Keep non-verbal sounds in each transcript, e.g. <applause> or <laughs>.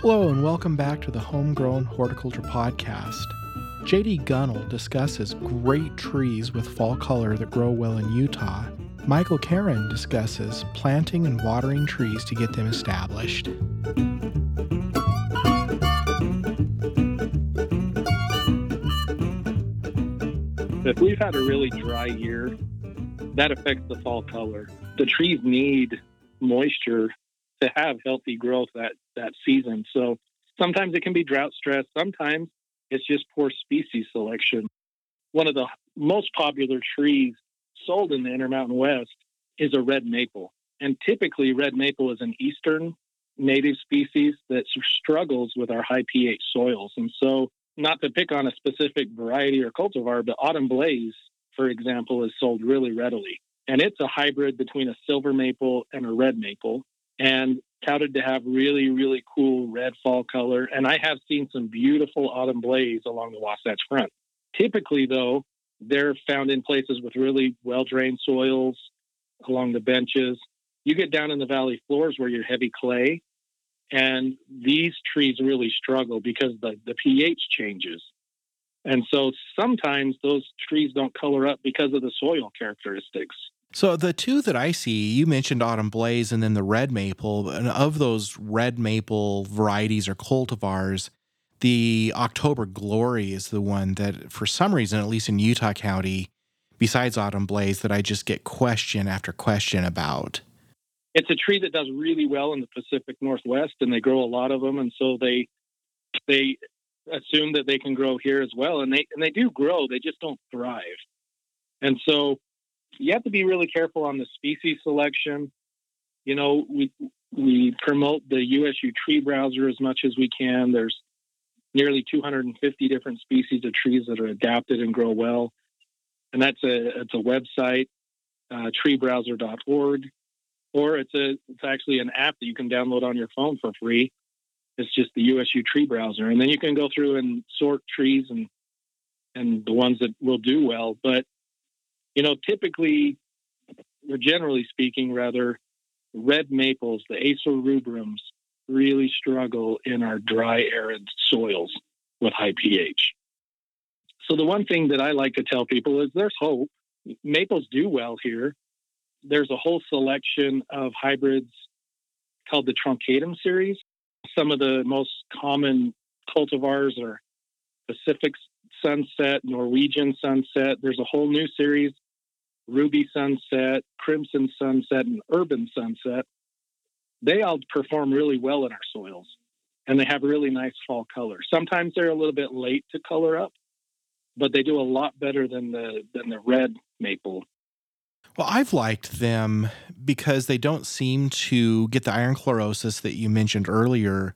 Hello, and welcome back to the Homegrown Horticulture Podcast. JD Gunnell discusses great trees with fall color that grow well in Utah. Michael Caron discusses planting and watering trees to get them established. If we've had a really dry year, that affects the fall color. The trees need moisture to have healthy growth that, that season. So sometimes it can be drought stress, sometimes it's just poor species selection. One of the most popular trees sold in the Intermountain West is a red maple. And typically, red maple is an eastern native species that struggles with our high pH soils. And so, not to pick on a specific variety or cultivar, but Autumn Blaze, for example, is sold really readily. And it's a hybrid between a silver maple and a red maple, and touted to have really, really cool red fall color. And I have seen some beautiful Autumn Blaze along the Wasatch Front. Typically, though, they're found in places with really well drained soils along the benches. You get down in the valley floors where you're heavy clay, and these trees really struggle because the, the pH changes. And so sometimes those trees don't color up because of the soil characteristics. So the two that I see, you mentioned autumn blaze and then the red maple. And of those red maple varieties or cultivars, the October Glory is the one that, for some reason, at least in Utah County, besides Autumn Blaze, that I just get question after question about. It's a tree that does really well in the Pacific Northwest, and they grow a lot of them, and so they they assume that they can grow here as well, and they and they do grow. They just don't thrive, and so you have to be really careful on the species selection. You know, we we promote the USU tree browser as much as we can. There's nearly 250 different species of trees that are adapted and grow well. And that's a it's a website, uh, treebrowser.org, or it's a it's actually an app that you can download on your phone for free. It's just the USU tree browser, and then you can go through and sort trees and and the ones that will do well. But you know, typically, or generally speaking, rather, red maples, the Acer rubrums, really struggle in our dry, arid soils with high pH. So the one thing that I like to tell people is there's hope. Maples do well here. There's a whole selection of hybrids called the truncatum series. Some of the most common cultivars are Pacific Sunset, Norwegian Sunset. There's a whole new series, Ruby Sunset, Crimson Sunset, and Urban Sunset they all perform really well in our soils and they have really nice fall color. Sometimes they're a little bit late to color up, but they do a lot better than the than the red maple. Well, I've liked them because they don't seem to get the iron chlorosis that you mentioned earlier.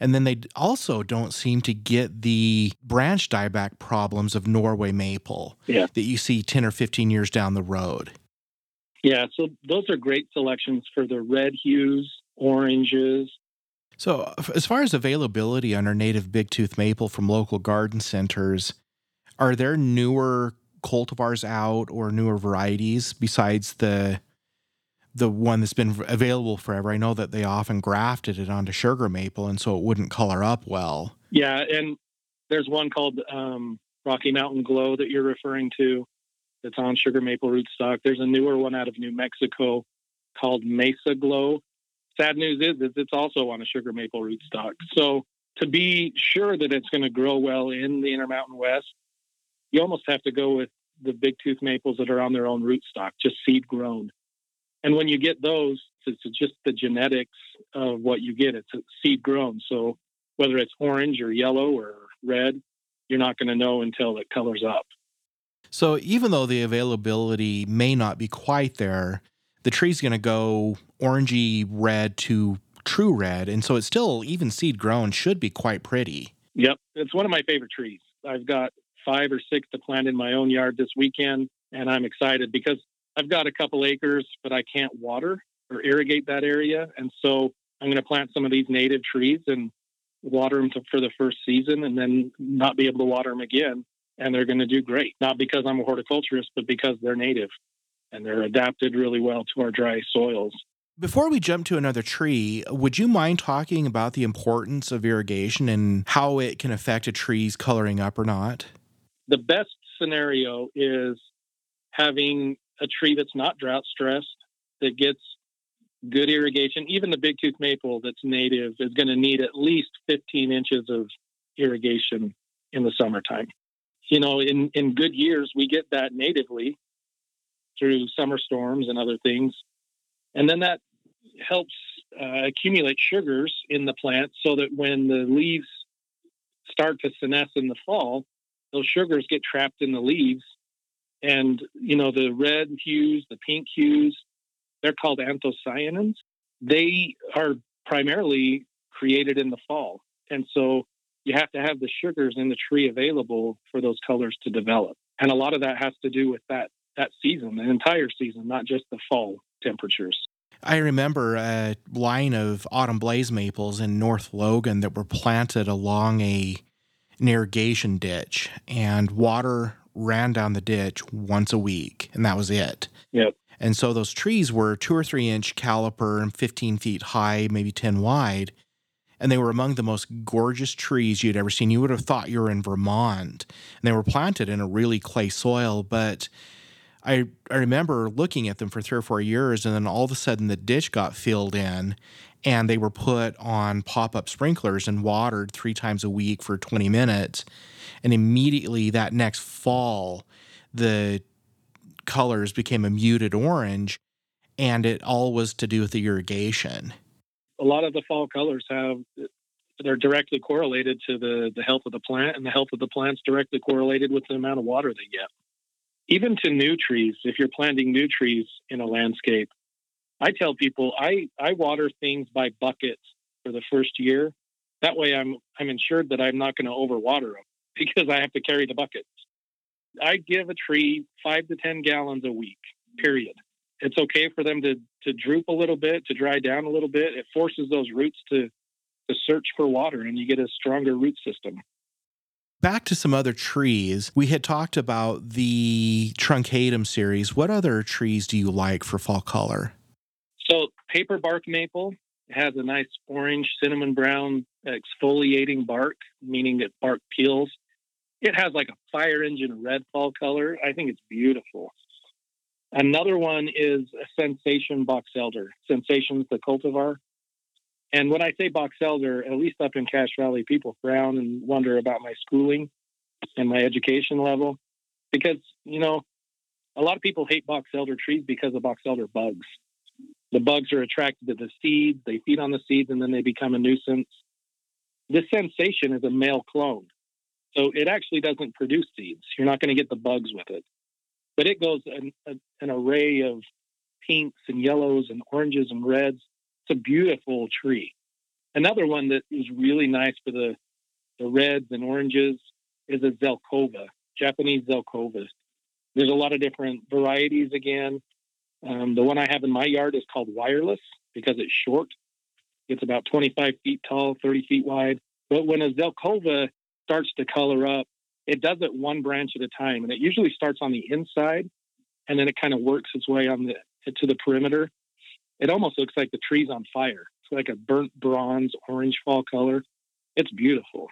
And then they also don't seem to get the branch dieback problems of Norway maple yeah. that you see 10 or 15 years down the road. Yeah, so those are great selections for the red hues, oranges. So, as far as availability on our native bigtooth maple from local garden centers, are there newer cultivars out or newer varieties besides the the one that's been available forever? I know that they often grafted it onto sugar maple, and so it wouldn't color up well. Yeah, and there's one called um, Rocky Mountain Glow that you're referring to that's on sugar maple rootstock. There's a newer one out of New Mexico called Mesa Glow. Sad news is, is it's also on a sugar maple rootstock. So to be sure that it's going to grow well in the Intermountain West, you almost have to go with the big tooth maples that are on their own rootstock, just seed grown. And when you get those, it's just the genetics of what you get. It's seed grown. So whether it's orange or yellow or red, you're not going to know until it colors up. So even though the availability may not be quite there, the tree's going to go orangey red to true red, and so it's still even seed grown should be quite pretty. Yep, it's one of my favorite trees. I've got five or six to plant in my own yard this weekend, and I'm excited because I've got a couple acres, but I can't water or irrigate that area, and so I'm going to plant some of these native trees and water them to, for the first season, and then not be able to water them again and they're going to do great. Not because I'm a horticulturist, but because they're native. and they're adapted really well to our dry soils. Before we jump to another tree, would you mind talking about the importance of irrigation and how it can affect a tree's coloring up or not? The best scenario is having a tree that's not drought stressed, that gets good irrigation. Even the big tooth maple that's native is going to need at least 15 inches of irrigation in the summertime. You know, in, in good years, we get that natively through summer storms and other things. And then that helps uh, accumulate sugars in the plant so that when the leaves start to senesce in the fall, those sugars get trapped in the leaves. And, you know, the red hues, the pink hues, they're called anthocyanins. They are primarily created in the fall. And so you have to have the sugars in the tree available for those colors to develop. And a lot of that has to do with that that season, the entire season, not just the fall temperatures. I remember a line of autumn blaze maples in North Logan that were planted along a an irrigation ditch, and water ran down the ditch once a week, and that was it. Yep. And so those trees were two or three inch caliper and 15 feet high, maybe 10 wide. And they were among the most gorgeous trees you'd ever seen. You would have thought you were in Vermont. And they were planted in a really clay soil, but I I remember looking at them for three or four years, and then all of a sudden the ditch got filled in, and they were put on pop up sprinklers and watered three times a week for 20 minutes, and immediately that next fall, the colors became a muted orange, and it all was to do with the irrigation. A lot of the fall colors have they're directly correlated to the the health of the plant, and the health of the plant's directly correlated with the amount of water they get even to new trees, if you're planting new trees in a landscape, I tell people I, I water things by buckets for the first year. That way I'm I'm ensured that I'm not going to overwater them <laughs> because I have to carry the buckets. I give a tree five to ten gallons a week, period. It's okay for them to to droop a little bit, to dry down a little bit. It forces those roots to to search for water and you get a stronger root system back to some other trees. We had talked about the truncatum series. What other trees do you like for fall color? So, paper bark maple has a nice orange, cinnamon brown exfoliating bark, meaning that bark peels. It has like a fire engine red fall color. I think it's beautiful. Another one is a sensation box elder. Sensations, the cultivar. And when I say box elder, at least up in Cache Valley, people frown and wonder about my schooling and my education level because, you know, a lot of people hate box elder trees because of box elder bugs. The bugs are attracted to the seeds, they feed on the seeds, and then they become a nuisance. This sensation is a male clone. So it actually doesn't produce seeds. You're not going to get the bugs with it. But it goes an, an array of pinks and yellows and oranges and reds It's a beautiful tree. Another one that is really nice for the, the reds and oranges is a Zelkova, Japanese Zelkova. There's a lot of different varieties again. Um, the one I have in my yard is called Wireless because it's short. It's about 25 feet tall, 30 feet wide. But when a Zelkova starts to color up, it does it one branch at a time. And it usually starts on the inside and then it kind of works its way on the to the perimeter it almost looks like the tree's on fire. It's like a burnt bronze orange fall color. It's beautiful.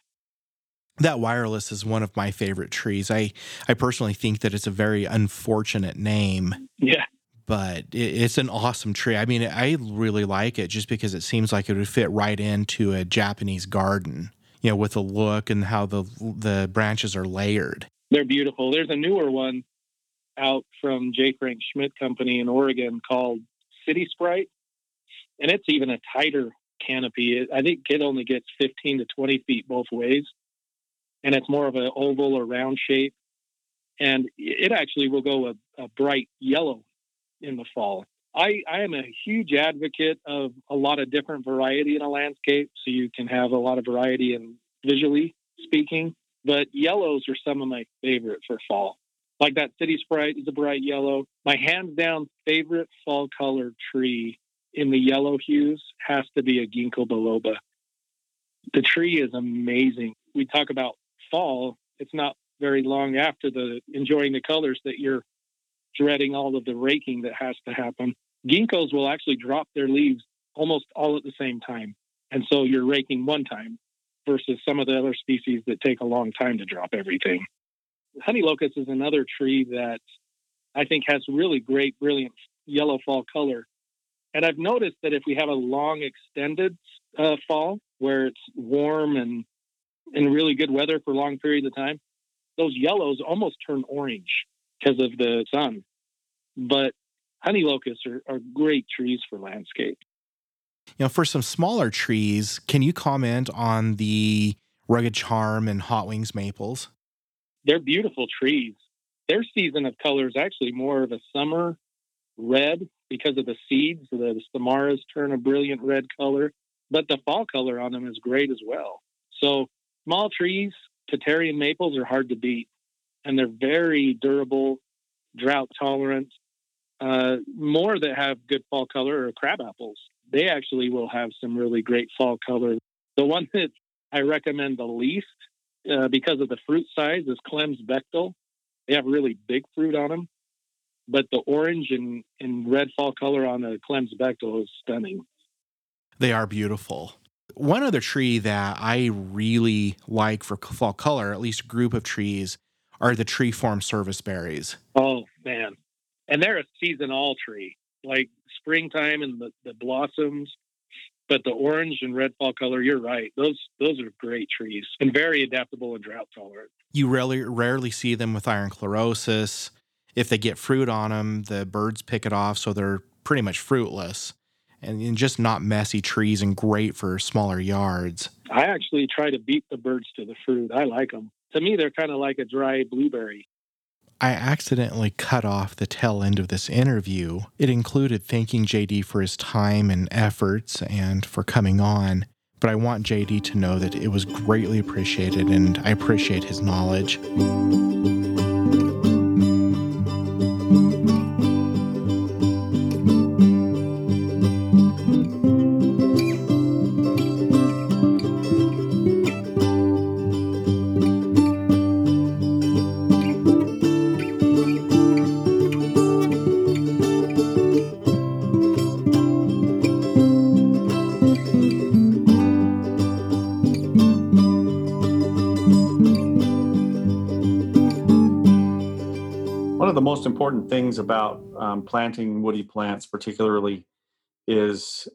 That wireless is one of my favorite trees. I, I personally think that it's a very unfortunate name. Yeah. But it, it's an awesome tree. I mean, I really like it just because it seems like it would fit right into a Japanese garden, you know, with the look and how the the branches are layered. They're beautiful. There's a newer one out from J. Frank Schmidt Company in Oregon called City Sprite, and it's even a tighter canopy. I think it only gets 15 to 20 feet both ways, and it's more of an oval or round shape. And it actually will go a, a bright yellow in the fall. I, I am a huge advocate of a lot of different variety in a landscape, so you can have a lot of variety in visually speaking. But yellows are some of my favorite for fall. Like that city sprite is a bright yellow. My hands down favorite fall color tree in the yellow hues has to be a ginkgo biloba. The tree is amazing. We talk about fall. It's not very long after the enjoying the colors that you're dreading all of the raking that has to happen. Ginkgos will actually drop their leaves almost all at the same time. And so you're raking one time versus some of the other species that take a long time to drop everything. Honey locust is another tree that I think has really great, brilliant yellow fall color. And I've noticed that if we have a long, extended uh, fall where it's warm and in really good weather for long periods of time, those yellows almost turn orange because of the sun. But honey locusts are, are great trees for landscape. You know, for some smaller trees, can you comment on the rugged charm and hot wings maples? They're beautiful trees. Their season of color is actually more of a summer red because of the seeds. The samaras turn a brilliant red color, but the fall color on them is great as well. So small trees, Tatarian maples are hard to beat, and they're very durable, drought tolerant. Uh, more that have good fall color are crab apples. They actually will have some really great fall color. The one <laughs> that I recommend the least uh, because of the fruit size is Klehm's Bechtel. They have really big fruit on them, but the orange and, and red fall color on the Klehm's Bechtel is stunning. They are beautiful. One other tree that I really like for fall color, at least a group of trees, are the tree form service berries. Oh man, and they're a seasonal tree. Like springtime and the, the blossoms, but the orange and red fall color, you're right. Those those are great trees and very adaptable and drought tolerant. You rarely rarely see them with iron chlorosis. If they get fruit on them, the birds pick it off, so they're pretty much fruitless and, and just not messy trees and great for smaller yards. I actually try to beat the birds to the fruit. I like them. To me, they're kind of like a dry blueberry. I accidentally cut off the tail end of this interview. It included thanking JD for his time and efforts and for coming on, but I want JD to know that it was greatly appreciated and I appreciate his knowledge. Most important things about um, planting woody plants, particularly, is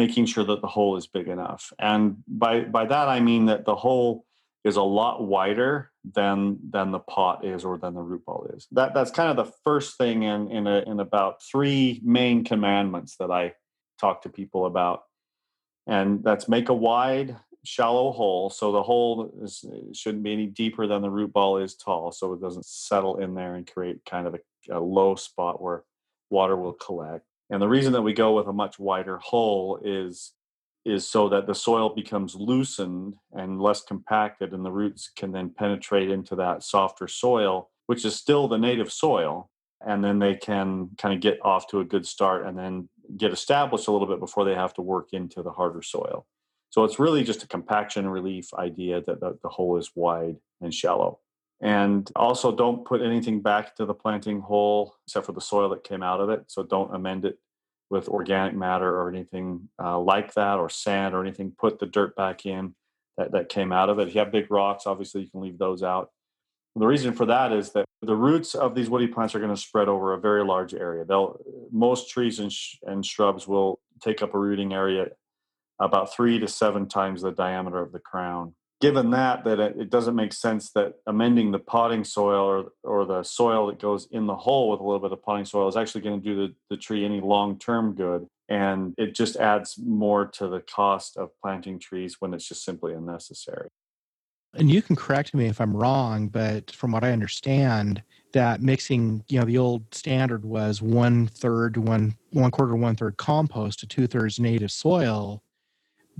making sure that the hole is big enough. And by by that I mean that the hole is a lot wider than than the pot is or than the root ball is. That that's kind of the first thing in in a, in about three main commandments that I talk to people about. And that's make a wide shallow hole. So the hole is, shouldn't be any deeper than the root ball is tall, so it doesn't settle in there and create kind of a, a low spot where water will collect. And the reason that we go with a much wider hole is is so that the soil becomes loosened and less compacted, and the roots can then penetrate into that softer soil, which is still the native soil. And then they can kind of get off to a good start and then get established a little bit before they have to work into the harder soil. So it's really just a compaction relief idea that the, the hole is wide and shallow. And also, don't put anything back to the planting hole except for the soil that came out of it. So don't amend it with organic matter or anything uh, like that, or sand or anything. Put the dirt back in that, that came out of it. If you have big rocks, obviously you can leave those out. The reason for that is that the roots of these woody plants are going to spread over a very large area. They'll most trees and, sh- and shrubs will take up a rooting area about three to seven times the diameter of the crown. Given that, that it doesn't make sense that amending the potting soil or, or the soil that goes in the hole with a little bit of potting soil is actually going to do the, the tree any long term good. And it just adds more to the cost of planting trees when it's just simply unnecessary. And you can correct me if I'm wrong, but from what I understand, that mixing, you know, the old standard was one third, one one quarter, one third compost to two thirds native soil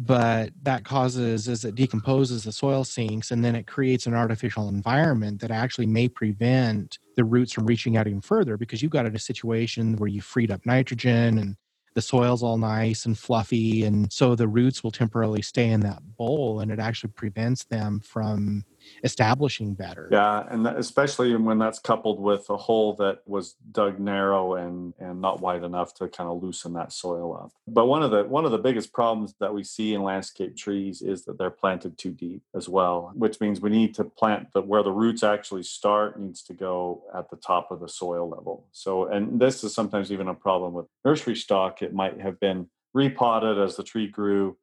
but that causes as it decomposes the soil sinks and then it creates an artificial environment that actually may prevent the roots from reaching out even further because you've got a situation where you freed up nitrogen and the soil's all nice and fluffy and so the roots will temporarily stay in that bowl and it actually prevents them from establishing better. Yeah, and especially when that's coupled with a hole that was dug narrow and and not wide enough to kind of loosen that soil up. But one of the one of the biggest problems that we see in landscape trees is that they're planted too deep as well, which means we need to plant the where the roots actually start needs to go at the top of the soil level. So and this is sometimes even a problem with nursery stock. It might have been repotted as the tree grew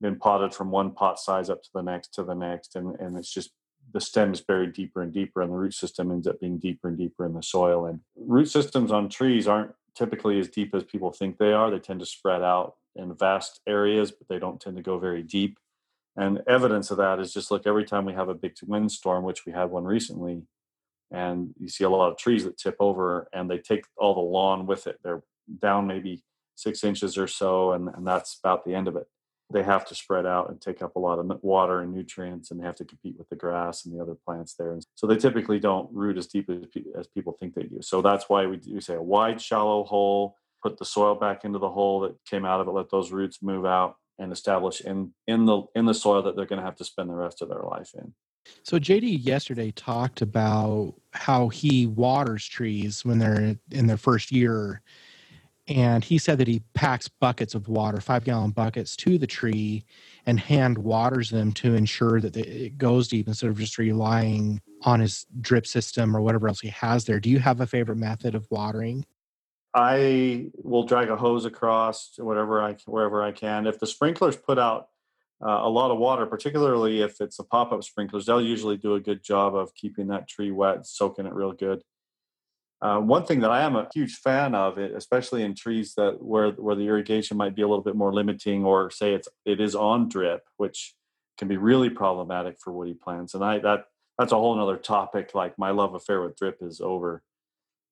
been potted from one pot size up to the next to the next and, and it's just the stem is buried deeper and deeper and the root system ends up being deeper and deeper in the soil. And root systems on trees aren't typically as deep as people think they are. They tend to spread out in vast areas but they don't tend to go very deep. And evidence of that is just look every time we have a big windstorm which we had one recently and you see a lot of trees that tip over and they take all the lawn with it. They're down maybe six inches or so and, and that's about the end of it they have to spread out and take up a lot of water and nutrients and they have to compete with the grass and the other plants there and so they typically don't root as deep as, as people think they do. So that's why we, we say a wide shallow hole put the soil back into the hole that came out of it let those roots move out and establish in in the in the soil that they're going to have to spend the rest of their life in. So JD yesterday talked about how he waters trees when they're in their first year and he said that he packs buckets of water, five gallon buckets, to the tree and hand waters them to ensure that it goes deep instead of just relying on his drip system or whatever else he has there. Do you have a favorite method of watering? I will drag a hose across whatever I wherever I can. If the sprinklers put out uh, a lot of water, particularly if it's a pop up sprinklers, they'll usually do a good job of keeping that tree wet, soaking it real good. Uh, one thing that I am a huge fan of, especially in trees that where where the irrigation might be a little bit more limiting, or say it's it is on drip, which can be really problematic for woody plants. And I that that's a whole other topic. Like my love affair with drip is over,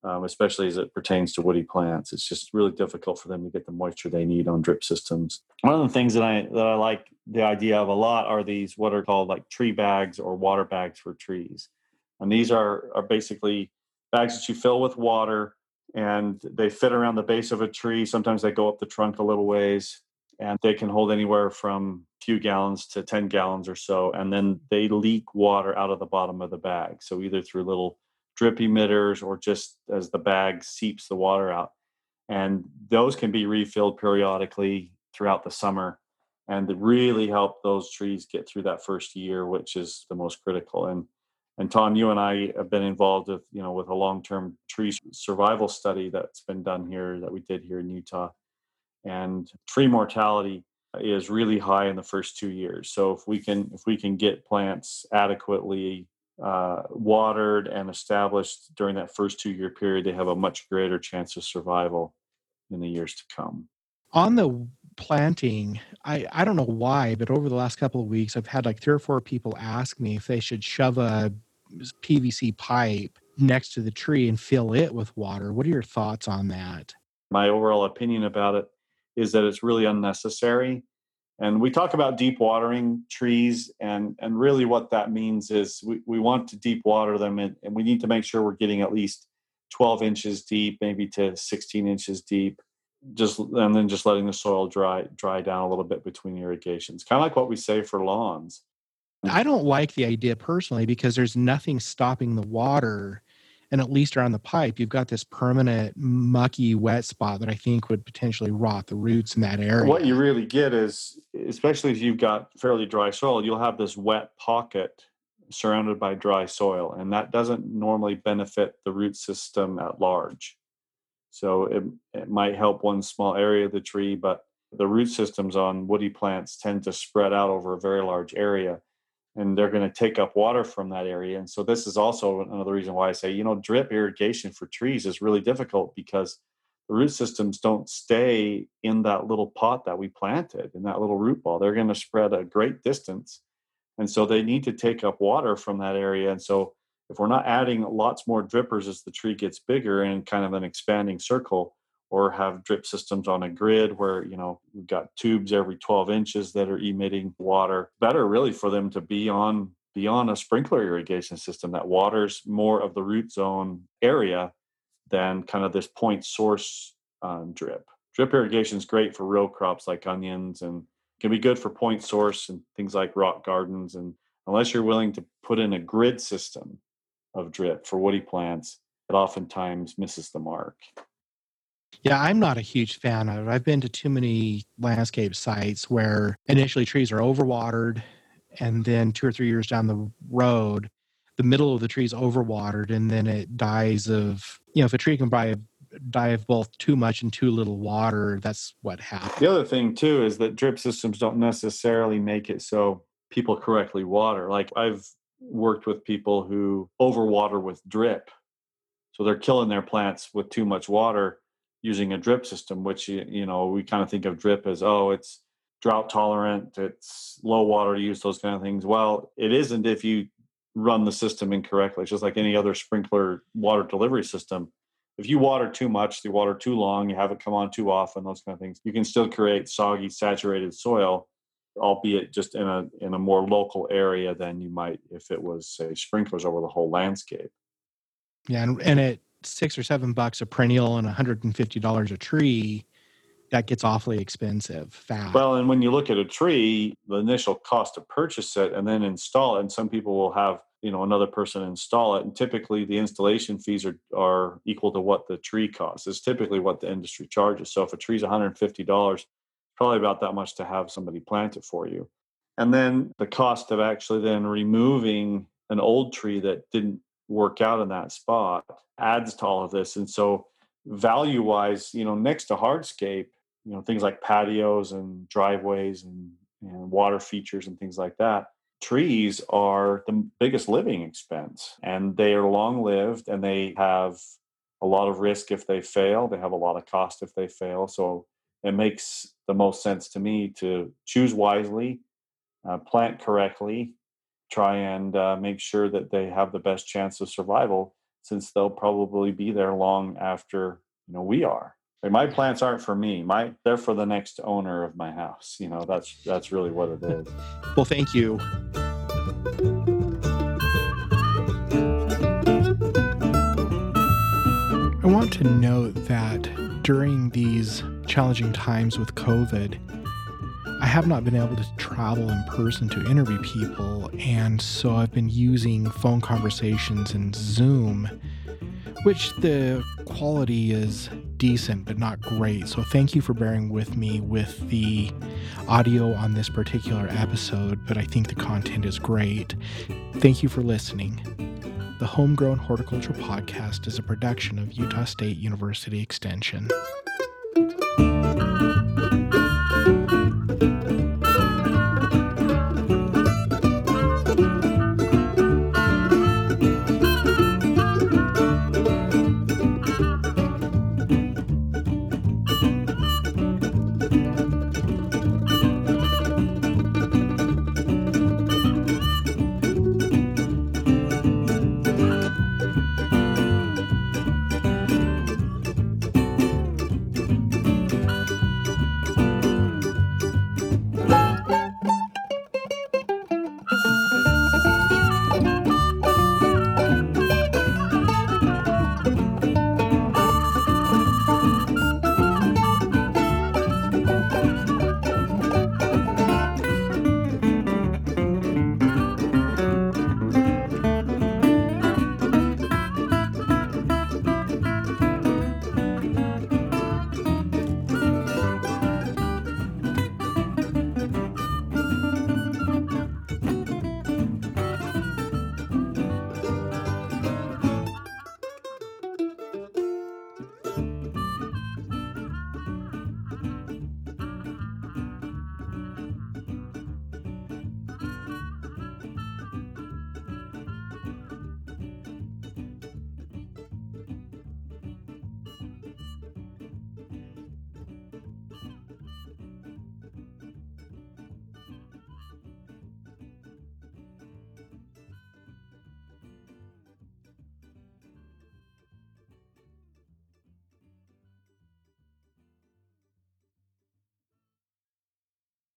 um, especially as it pertains to woody plants. It's just really difficult for them to get the moisture they need on drip systems. One of the things that I that I like the idea of a lot are these what are called like tree bags or water bags for trees, and these are are basically bags that you fill with water and they fit around the base of a tree. Sometimes they go up the trunk a little ways and they can hold anywhere from a few gallons to 10 gallons or so. And then they leak water out of the bottom of the bag. So either through little drip emitters or just as the bag seeps the water out. And those can be refilled periodically throughout the summer and really help those trees get through that first year, which is the most critical. And and Tom, you and I have been involved with you know with a long term tree survival study that's been done here that we did here in Utah, and tree mortality is really high in the first two years. So if we can if we can get plants adequately uh, watered and established during that first two year period, they have a much greater chance of survival in the years to come. On the planting, I, I don't know why, but over the last couple of weeks, I've had like three or four people ask me if they should shove a PVC pipe next to the tree and fill it with water. What are your thoughts on that? My overall opinion about it is that it's really unnecessary. And we talk about deep watering trees, and, and really what that means is we, we want to deep water them, and, and we need to make sure we're getting at least 12 inches deep, maybe to 16 inches deep just and then just letting the soil dry dry down a little bit between irrigations kind of like what we say for lawns I mm-hmm. don't like the idea personally because there's nothing stopping the water. And at least around the pipe, you've got this permanent mucky wet spot that I think would potentially rot the roots in that area. What you really get is, especially if you've got fairly dry soil, you'll have this wet pocket surrounded by dry soil, and that doesn't normally benefit the root system at large. So it, it might help one small area of the tree, but the root systems on woody plants tend to spread out over a very large area and they're going to take up water from that area. And so this is also another reason why I say, you know, drip irrigation for trees is really difficult because the root systems don't stay in that little pot that we planted in that little root ball. They're going to spread a great distance. And so they need to take up water from that area. And so if we're not adding lots more drippers as the tree gets bigger and kind of an expanding circle, or have drip systems on a grid where you know we've got tubes every 12 inches that are emitting water better really for them to be on beyond a sprinkler irrigation system that waters more of the root zone area than kind of this point source um, drip drip irrigation is great for row crops like onions and can be good for point source and things like rock gardens and unless you're willing to put in a grid system of drip for woody plants, it oftentimes misses the mark. Yeah, I'm not a huge fan of it. I've been to too many landscape sites where initially trees are overwatered, and then two or three years down the road, the middle of the tree is overwatered, and then it dies of, you know, if a tree can buy die of both too much and too little water, that's what happens. The other thing too is that drip systems don't necessarily make it so people correctly water. Like I've worked with people who overwater with drip. So they're killing their plants with too much water using a drip system, which you know we kind of think of drip as oh it's drought tolerant, it's low water use, those kind of things. Well, it isn't if you run the system incorrectly. It's just like any other sprinkler water delivery system. If you water too much, you water too long, you have it come on too often, those kind of things, you can still create soggy, saturated soil, albeit just in a in a more local area than you might if it was say sprinklers over the whole landscape. Yeah, and, and at six or seven bucks a perennial and $150 a tree, that gets awfully expensive fast. Well, and when you look at a tree, the initial cost to purchase it and then install it, and some people will have you know another person install it, and typically the installation fees are are equal to what the tree costs. It's typically what the industry charges. So if a tree's one hundred and fifty dollars, probably about that much to have somebody plant it for you, and then the cost of actually then removing an old tree that didn't work out in that spot adds to all of this, and so value wise, you know, next to hardscape, you know, things like patios and driveways and, and water features and things like that. Trees are the biggest living expense and they are long lived and they have a lot of risk if they fail. They have a lot of cost if they fail. So it makes the most sense to me to choose wisely, uh, plant correctly, try and uh, make sure that they have the best chance of survival since they'll probably be there long after you know we are. Like my plants aren't for me. My they're for the next owner of my house you know that's that's really what it is. Well thank you. I want to note that during these challenging times with covid I have not been able to travel in person to interview people, and so I've been using phone conversations and Zoom, which the quality is decent but not great. So thank you for bearing with me with the audio on this particular episode, but I think the content is great. Thank you for listening. The Homegrown Horticulture Podcast is a production of Utah State University Extension.